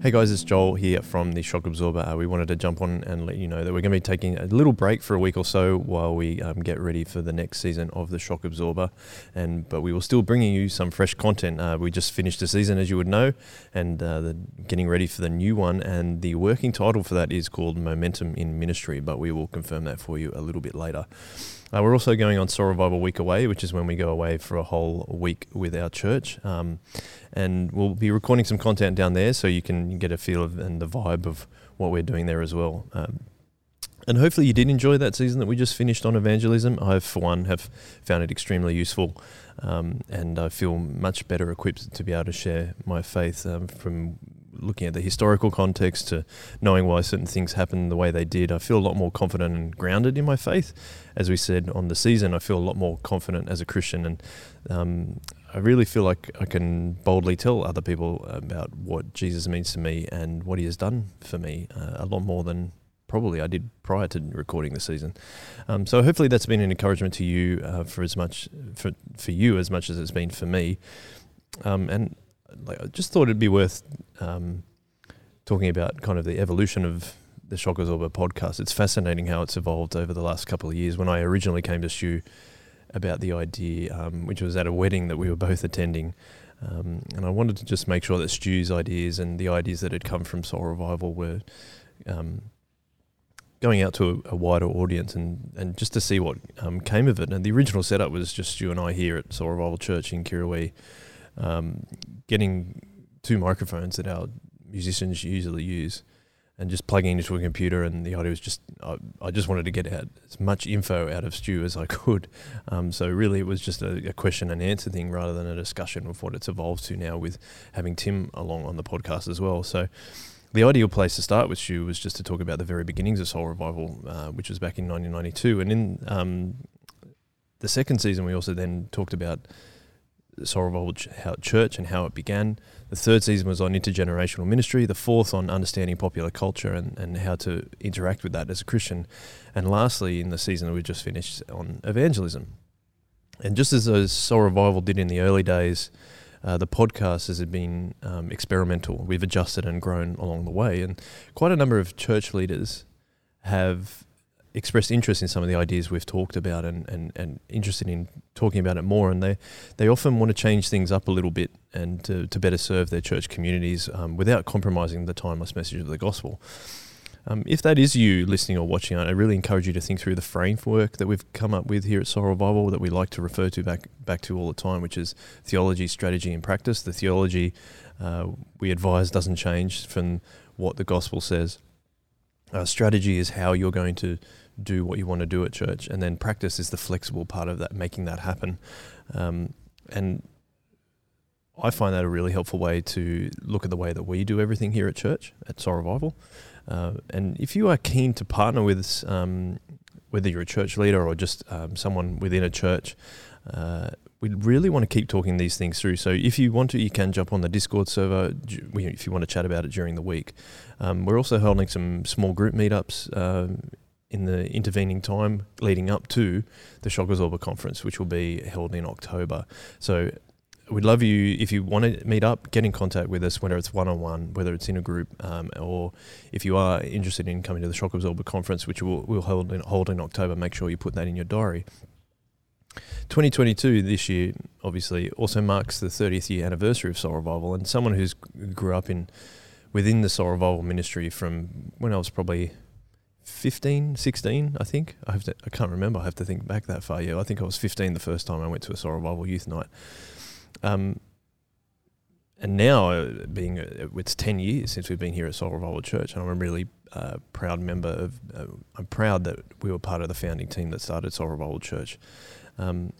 Hey guys, it's Joel here from the Shock Absorber. Uh, we wanted to jump on and let you know that we're going to be taking a little break for a week or so while we um, get ready for the next season of the Shock Absorber. And but we will still bringing you some fresh content. Uh, we just finished the season, as you would know, and uh, the, getting ready for the new one. And the working title for that is called Momentum in Ministry. But we will confirm that for you a little bit later. Uh, we're also going on Soul Revival Week Away, which is when we go away for a whole week with our church. Um, and we'll be recording some content down there so you can get a feel of and the vibe of what we're doing there as well. Um, and hopefully you did enjoy that season that we just finished on evangelism. I, for one, have found it extremely useful, um, and I feel much better equipped to be able to share my faith um, from looking at the historical context to knowing why certain things happened the way they did. I feel a lot more confident and grounded in my faith. As we said on the season, I feel a lot more confident as a Christian, and um, I really feel like I can boldly tell other people about what Jesus means to me and what He has done for me uh, a lot more than probably I did prior to recording the season. Um, so hopefully that's been an encouragement to you uh, for as much for for you as much as it's been for me. Um, and like, I just thought it'd be worth um, talking about kind of the evolution of the Shock Absorber podcast. It's fascinating how it's evolved over the last couple of years. When I originally came to Stu about the idea, um, which was at a wedding that we were both attending. Um, and I wanted to just make sure that Stu's ideas and the ideas that had come from Soul Revival were um, going out to a, a, wider audience and, and just to see what um, came of it. And the original setup was just Stu and I here at Soul Revival Church in Kirrawee, um, getting two microphones that our musicians usually use and just plugging into a computer. And the idea was just, I, I just wanted to get as much info out of Stu as I could. Um, so really, it was just a, a, question and answer thing rather than a discussion of what it's evolved to now with having Tim along on the podcast as well. So the ideal place to start with Stu was just to talk about the very beginnings of Soul Revival, uh, which was back in 1992. And in um, the second season, we also then talked about Soul Revival Church and how it began. The third season was on intergenerational ministry. The fourth on understanding popular culture and, and how to interact with that as a Christian. And lastly, in the season that we just finished on evangelism. And just as those Soul Revival did in the early days, uh, the podcast has been um, experimental. We've adjusted and grown along the way. And quite a number of church leaders have expressed interest in some of the ideas we've talked about and, and, and interested in talking about it more. And they, they often want to change things up a little bit and to, to better serve their church communities um, without compromising the timeless message of the gospel. Um, if that is you listening or watching, I really encourage you to think through the framework that we've come up with here at Soul Revival that we like to refer to back back to all the time, which is theology, strategy, and practice. The theology uh, we advise doesn't change from what the gospel says. Uh, strategy is how you're going to do what you want to do at church, and then practice is the flexible part of that, making that happen. Um, and I find that a really helpful way to look at the way that we do everything here at church at Soul Revival. Uh, and if you are keen to partner with, um, whether you're a church leader or just um, someone within a church, uh, we really want to keep talking these things through. So if you want to, you can jump on the Discord server if you want to chat about it during the week. Um, we're also holding some small group meetups um, in the intervening time leading up to the Shock Absorber conference, which will be held in October. So we'd love you if you want to meet up, get in contact with us, whether it's one on one, whether it's in a group, um, or if you are interested in coming to the Shock Absorber conference, which we'll, we'll hold, in, hold in October, make sure you put that in your diary. 2022 this year, obviously, also marks the 30th year anniversary of Soul Revival, and someone who's grew up in within the Soul Revival ministry from when I was probably 15, 16, I think. I have to, I can't remember. I have to think back that far. Yeah, I think I was 15 the first time I went to a Soul Revival youth night. Um, and now, uh, being uh, it's 10 years since we've been here at Soul Revival Church, and I'm a really uh, proud member of. Uh, I'm proud that we were part of the founding team that started Soul Revival Church. Um,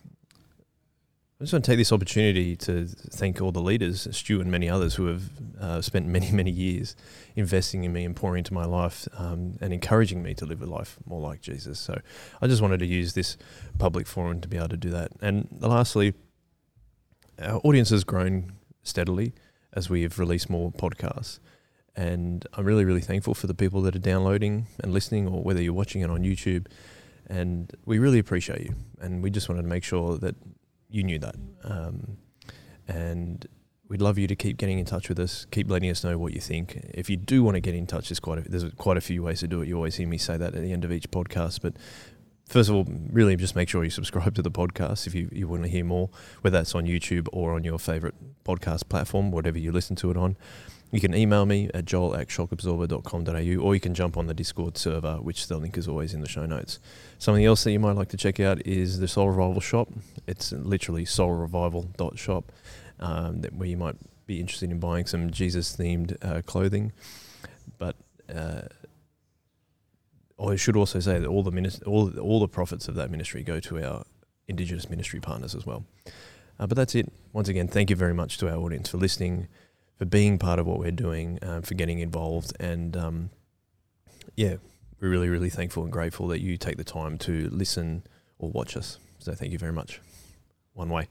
I just want to take this opportunity to thank all the leaders, Stu and many others who have spent many, many years investing in me and pouring into my life um, and encouraging me to live a life more like Jesus. So I just wanted to use this public forum to be able to do that. And lastly, our audience has grown steadily as we have released more podcasts. And I'm really, really thankful for the people that are downloading and listening, or whether you're watching it on YouTube. And we really appreciate you. And we just wanted to make sure that you knew that. Um, and we'd love you to keep getting in touch with us. Keep letting us know what you think. If you do want to get in touch, there's quite a, there's quite a few ways to do it. You always hear me say that at the end of each podcast, but first of all, really just make sure you subscribe to the podcast if you, you want to hear more, whether that's on YouTube or on your favorite podcast platform, whatever you listen to it on. You can email me at joel at shockabsorber.com.au or you can jump on the Discord server, which the link is always in the show notes. Something else that you might like to check out is the Soul Revival shop. It's literally soulrevival.shop, um, where you might be interested in buying some Jesus themed uh, clothing. But uh, I should also say that all the minis- all all the profits of that ministry go to our Indigenous ministry partners as well. Uh, but that's it. Once again, thank you very much to our audience for listening for being part of what we're doing, um, for getting involved, and um, yeah, we're really, really thankful and grateful that you take the time to listen or watch us. So thank you very much. One way.